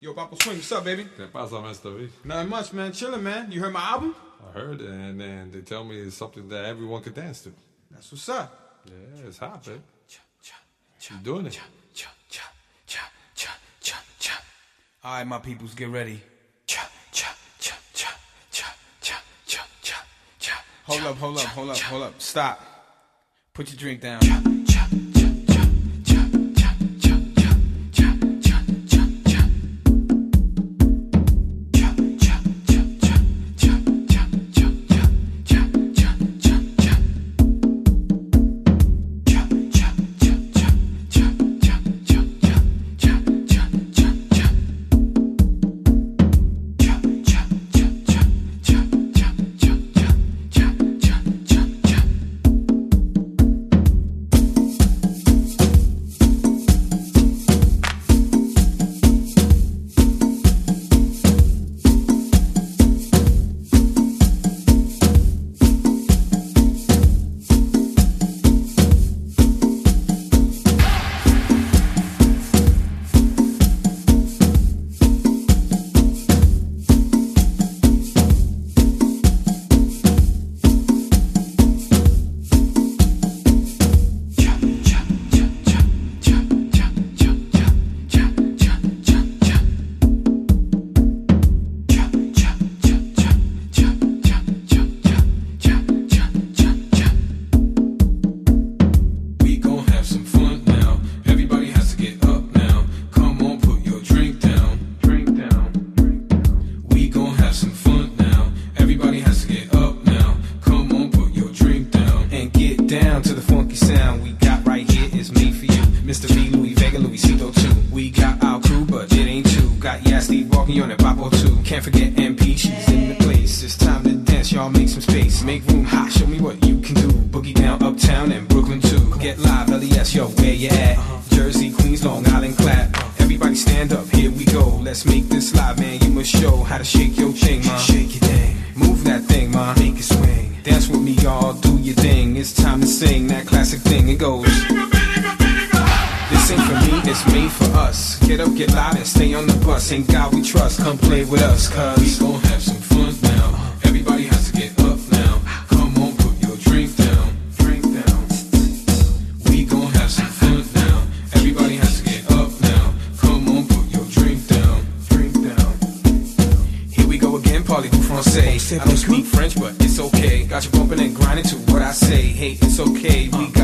Yo, Papa Swing, what's up, baby? ¿Qué pasa, Mr. V? Nothing much, man. Chilling, man. You heard my album? I heard, and and they tell me it's something that everyone could dance to. That's what's up. Yeah, it's hot, baby. You doing it? All right, my peoples, get ready. Hold up, hold up, hold up, hold up. Stop. Put your drink down.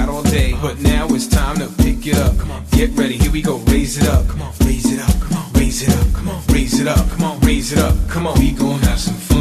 out all day, but now it's time to pick it up. Come on, get ready, here we go, raise it up. Come on, raise it up, come on, raise it up, come on, raise it up, come on, raise it up, come on, we gon' have some fun.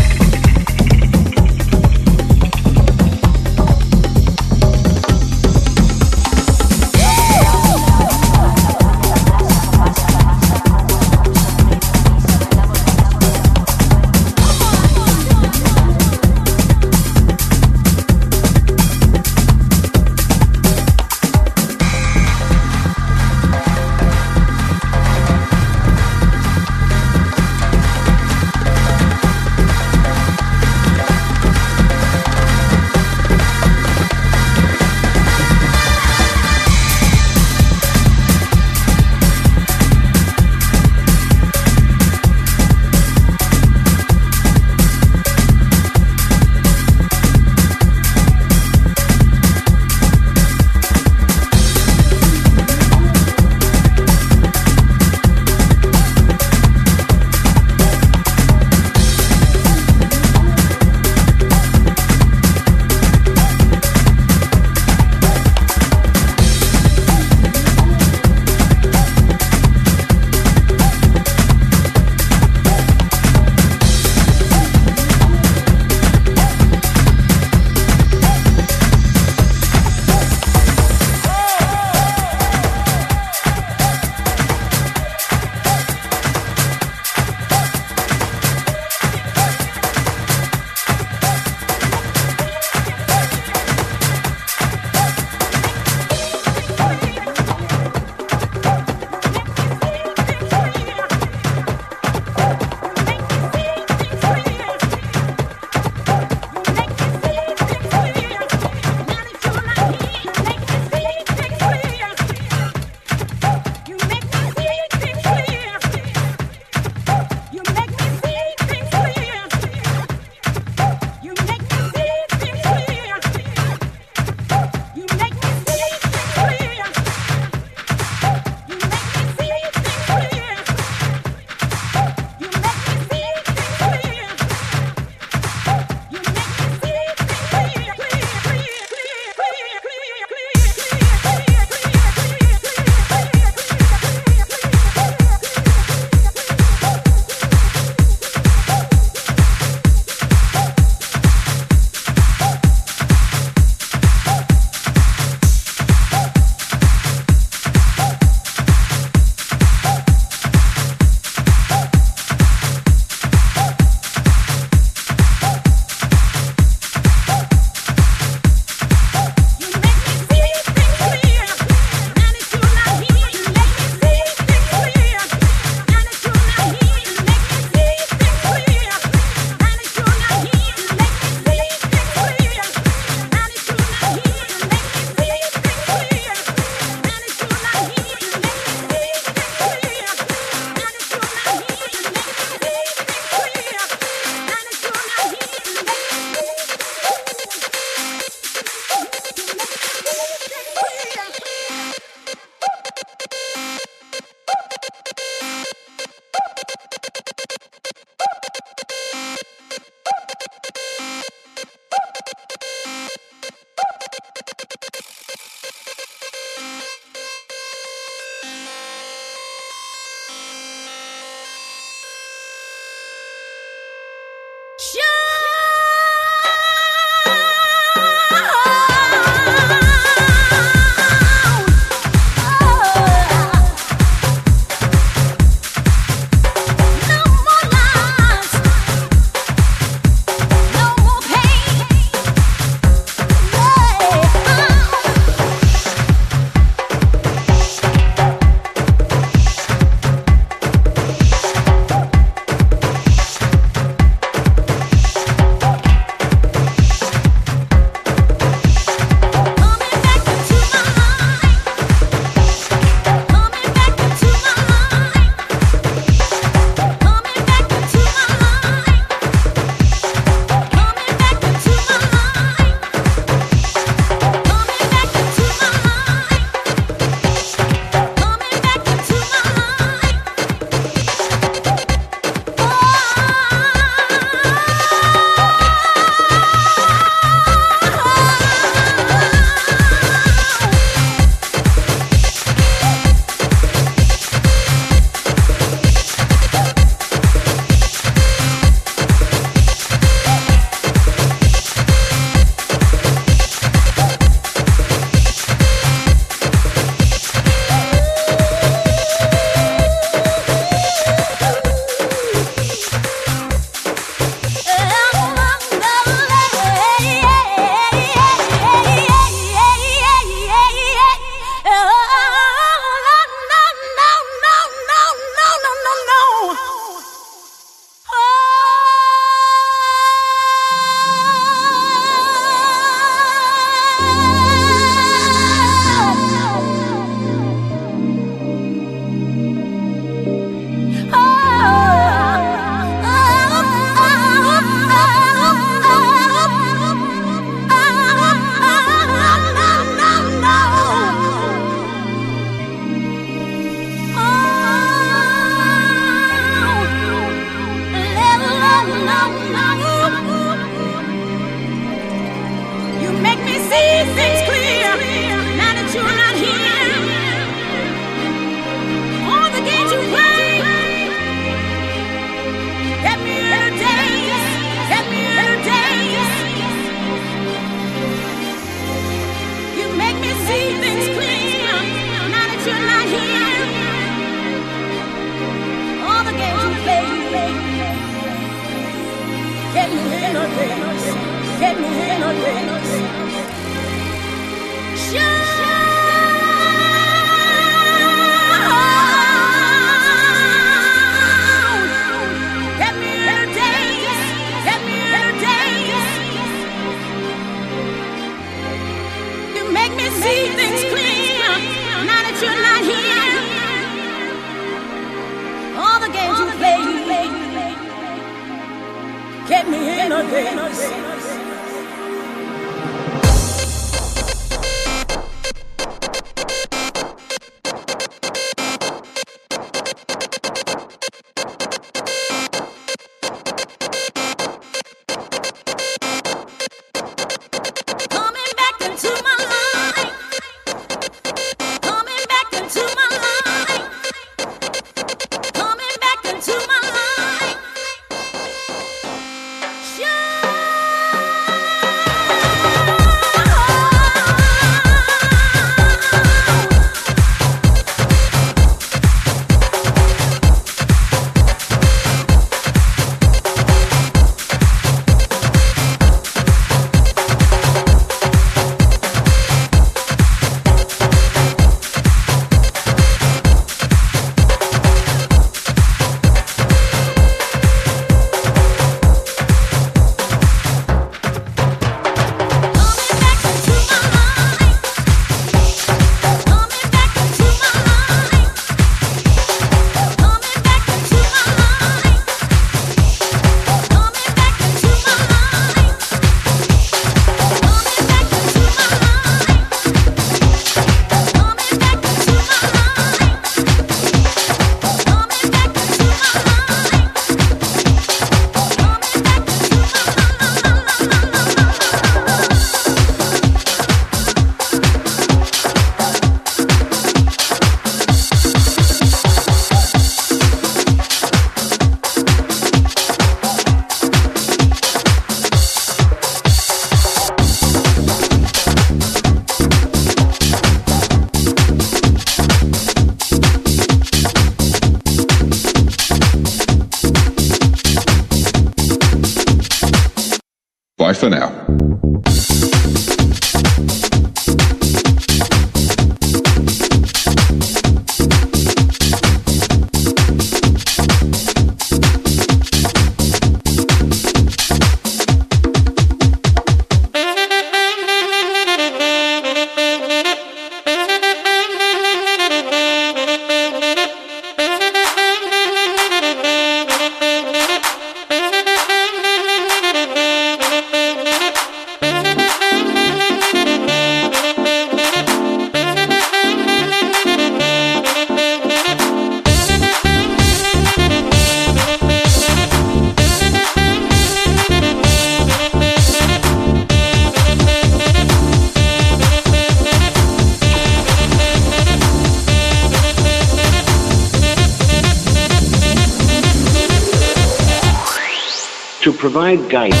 Provide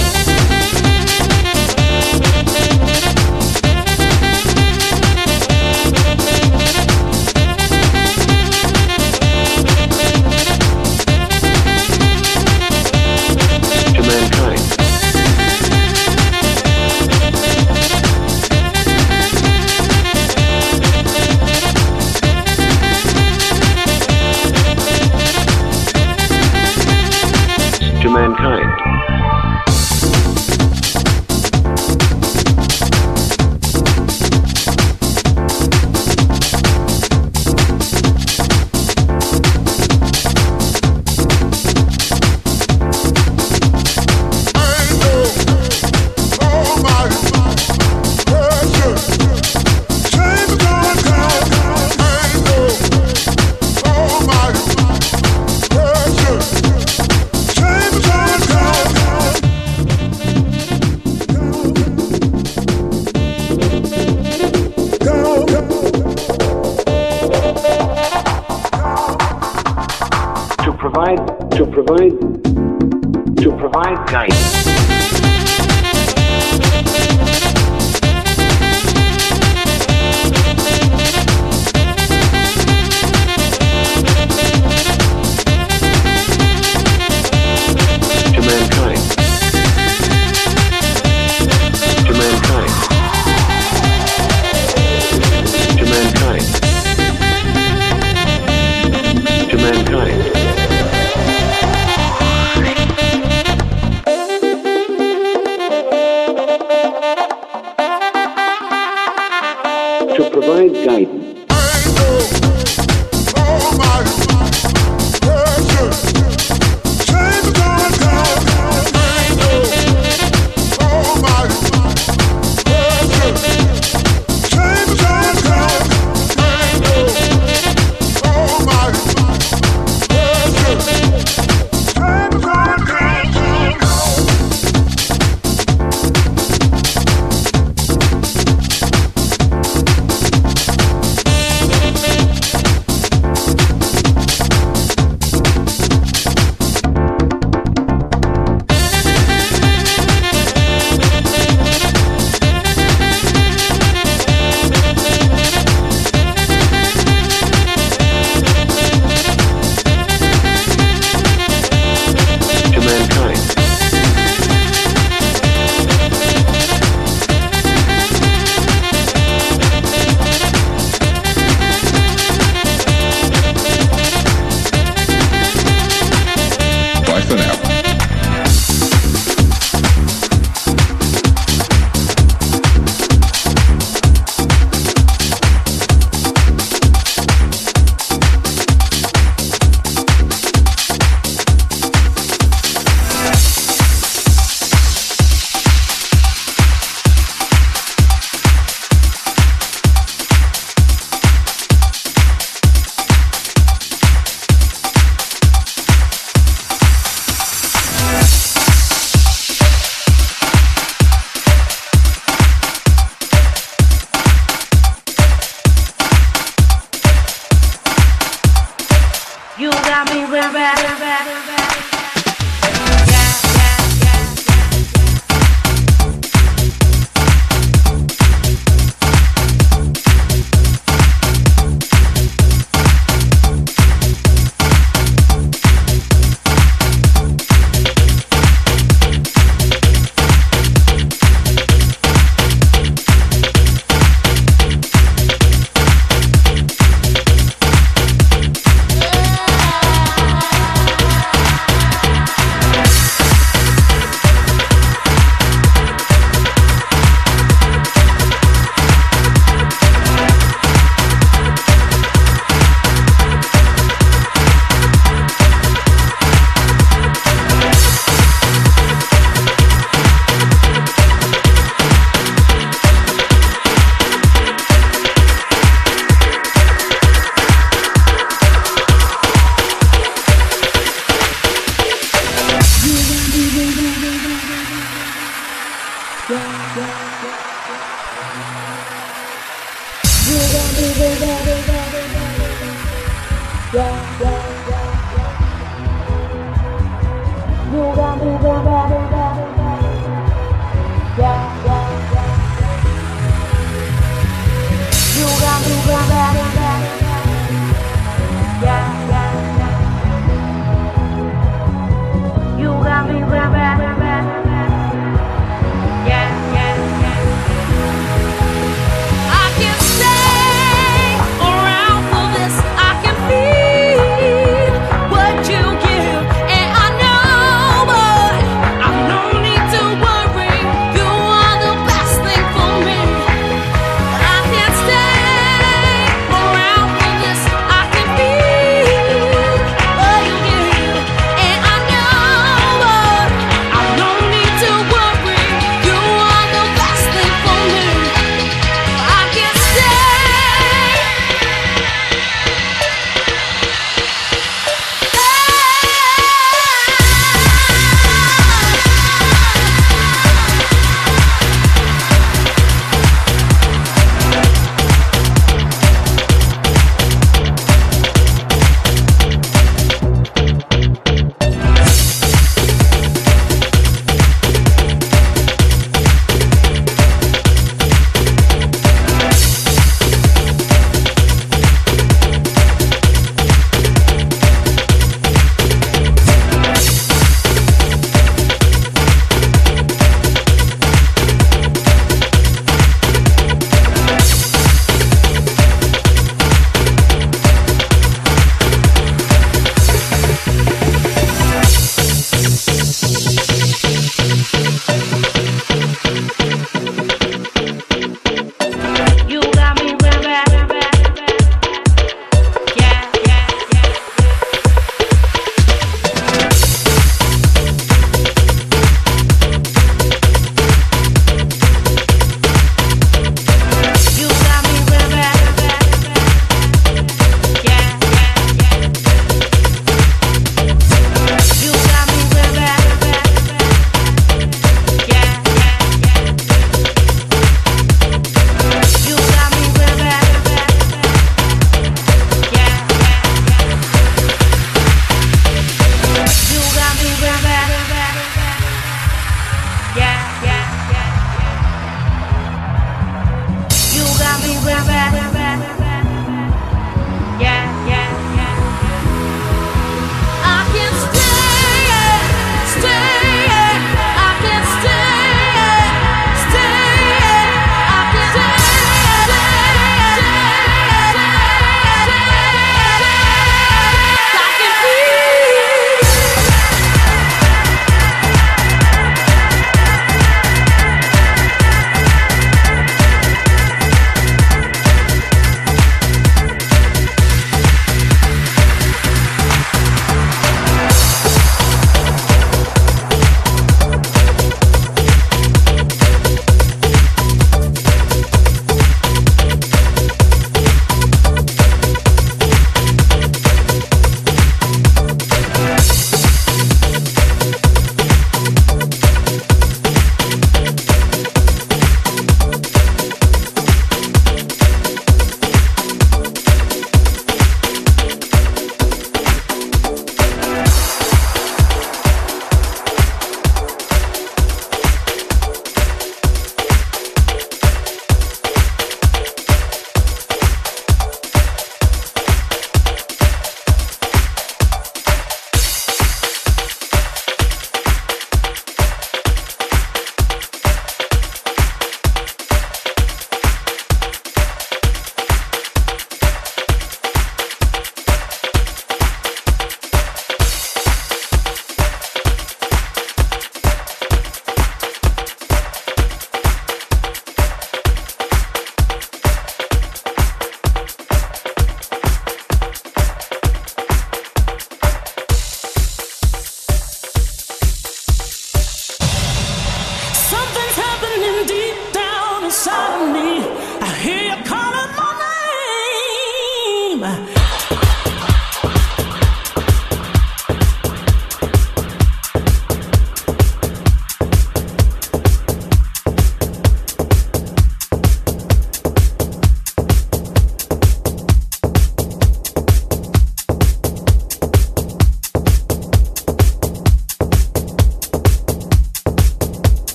to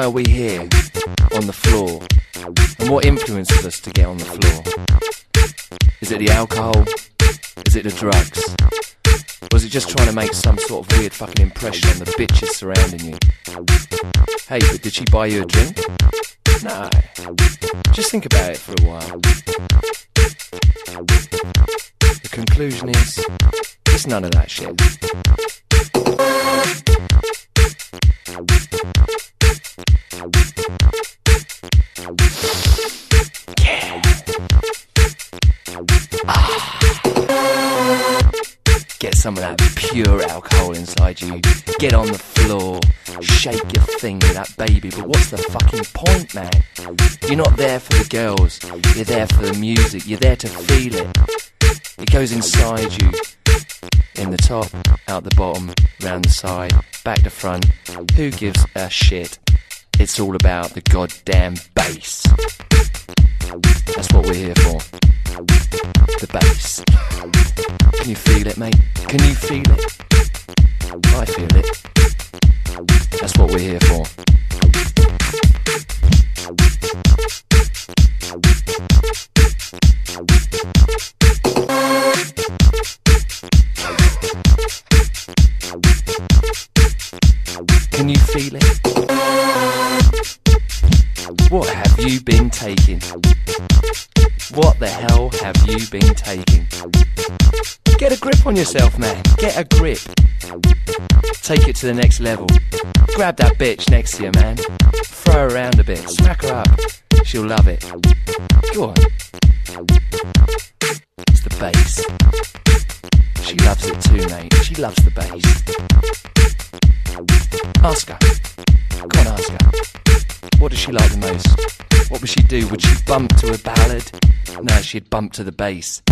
why are we here on the floor? And what influences us to get on the floor? Is it the alcohol? Is it the drugs? Or is it just trying to make some sort of weird fucking impression on the bitches surrounding you? Hey, but did she buy you a drink? No. Just think about it for a while. The conclusion is, it's none of that shit. Some of that pure alcohol inside you. Get on the floor. Shake your thing with that baby. But what's the fucking point, man? You're not there for the girls. You're there for the music. You're there to feel it. It goes inside you. In the top, out the bottom, round the side, back to front. Who gives a shit? It's all about the goddamn bass. That's what we're here for. The bass. Can you feel it, mate? Can you feel it? I feel it. That's what we're here for. Can you feel it? What have you been taking? What the hell have you been taking? Get a grip on yourself, man. Get a grip. Take it to the next level. Grab that bitch next to you, man. Throw her around a bit. Smack her up. She'll love it. Go on. It's the bass. She loves it too, mate. She loves the bass. Ask her. Go on, ask her. What does she like the most? What would she do? Would she bump to a ballad? No, she'd bump to the bass.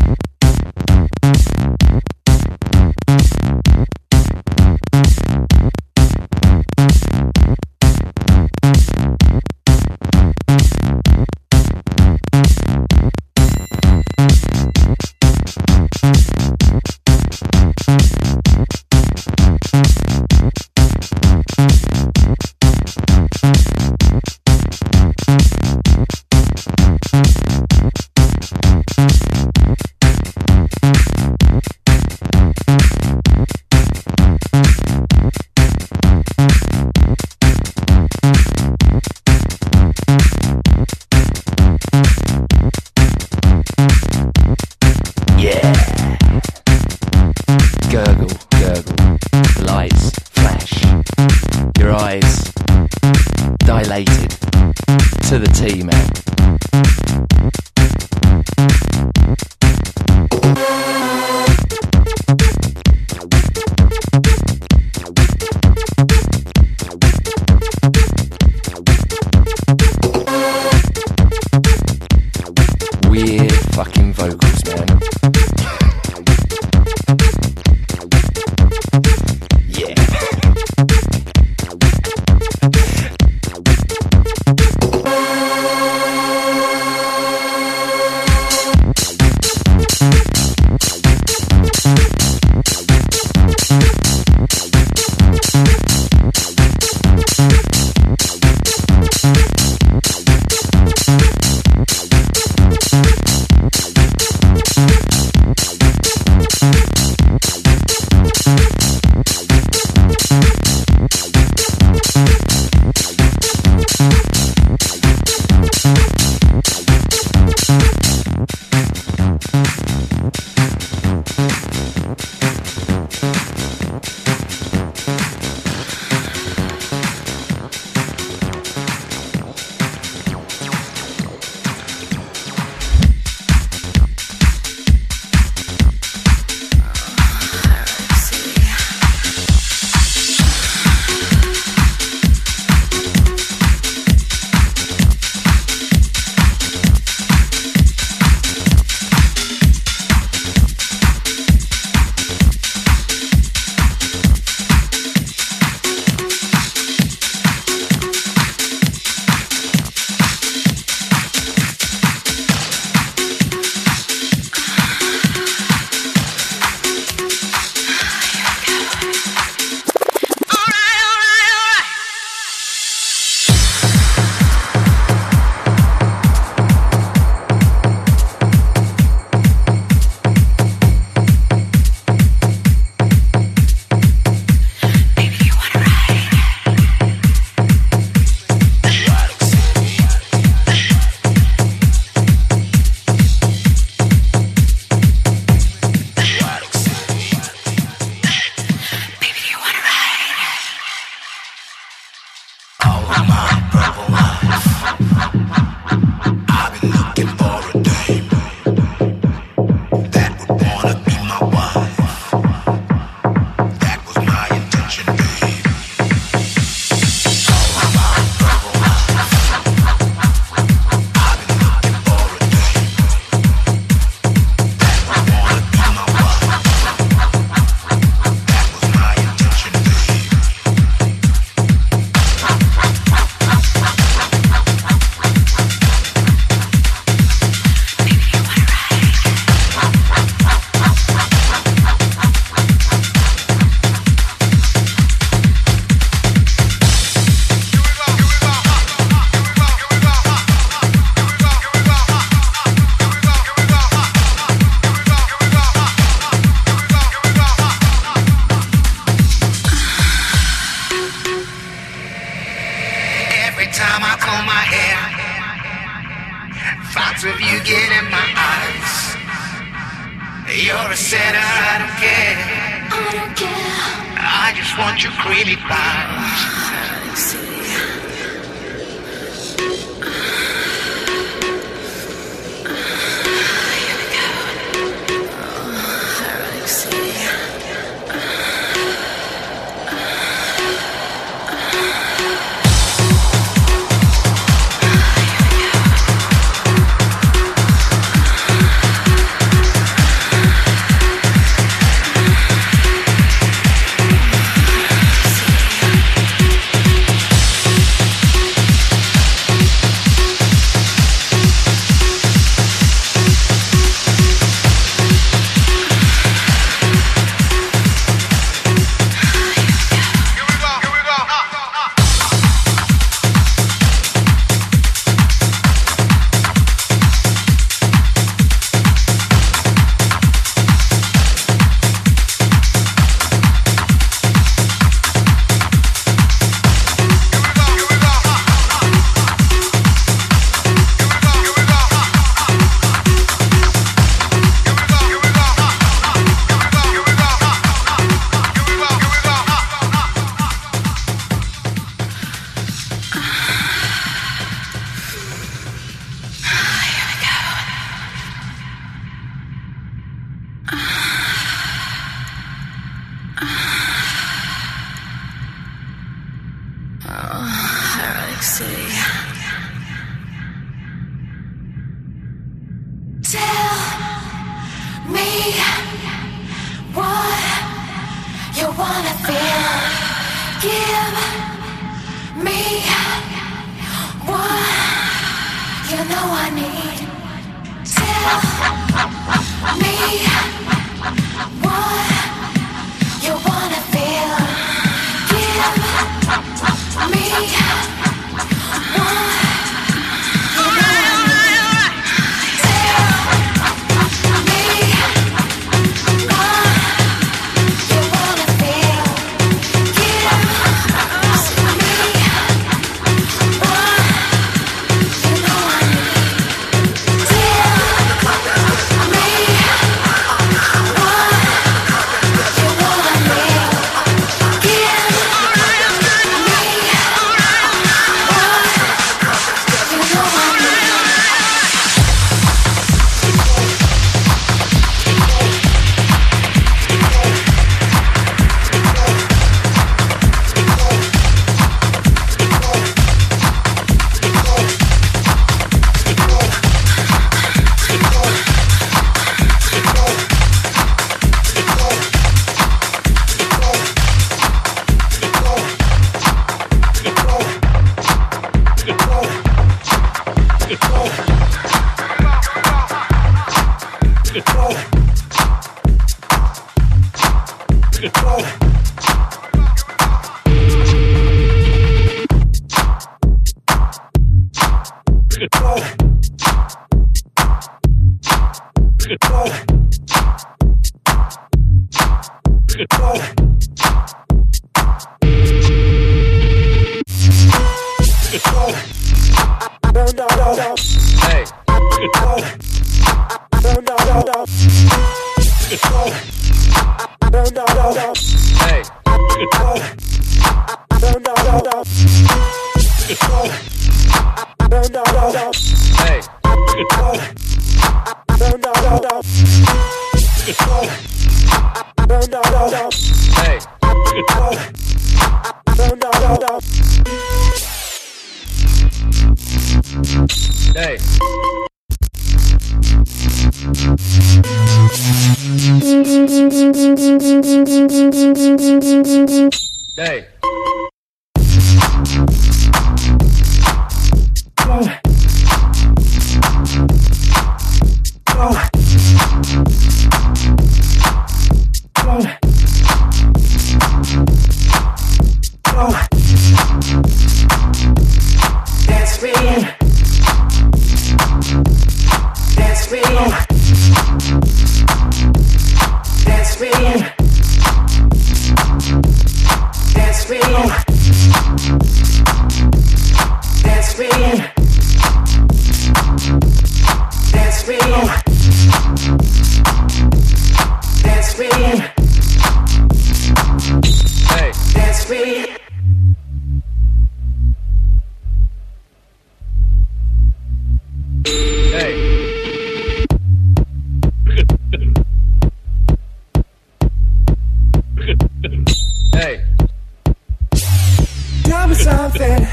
Something.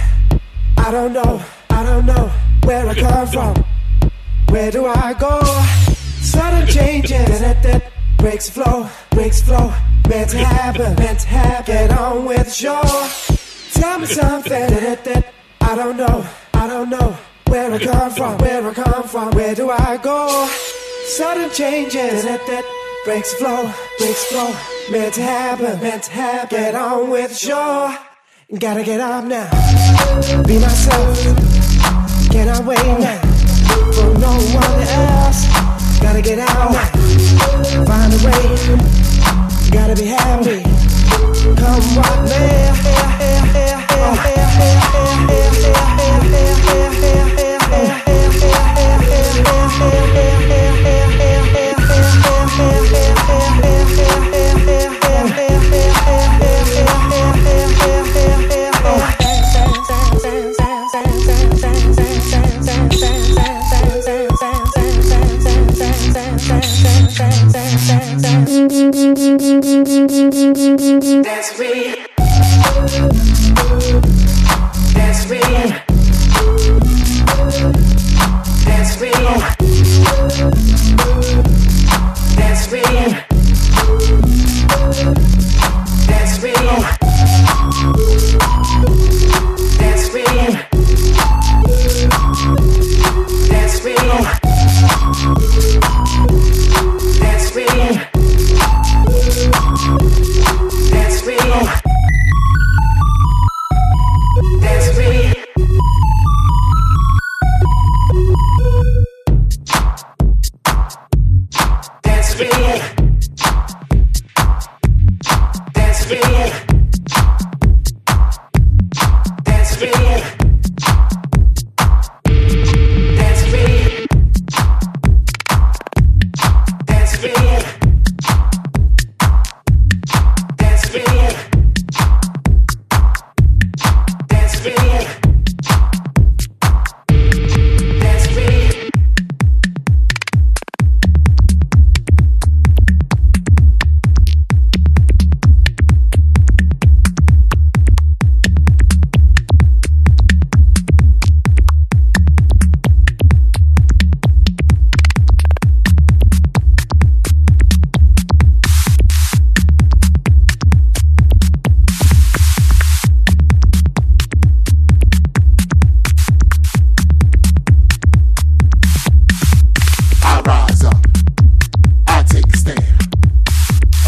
I don't know. I don't know where I come from. Where do I go? Sudden changes that, that breaks flow, breaks flow. Meant to happen, meant to happen. Get on with the show. Tell me something that, I don't know. I don't know where I come from, where I come from. Where do I go? Sudden changes that, that breaks flow, breaks flow. Meant to happen, meant to happen. Get on with the show. Gotta get up now. Be myself. Cannot wait now for no one else. Gotta get out now. Find a way. Gotta be happy. Come what That's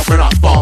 friend I fall.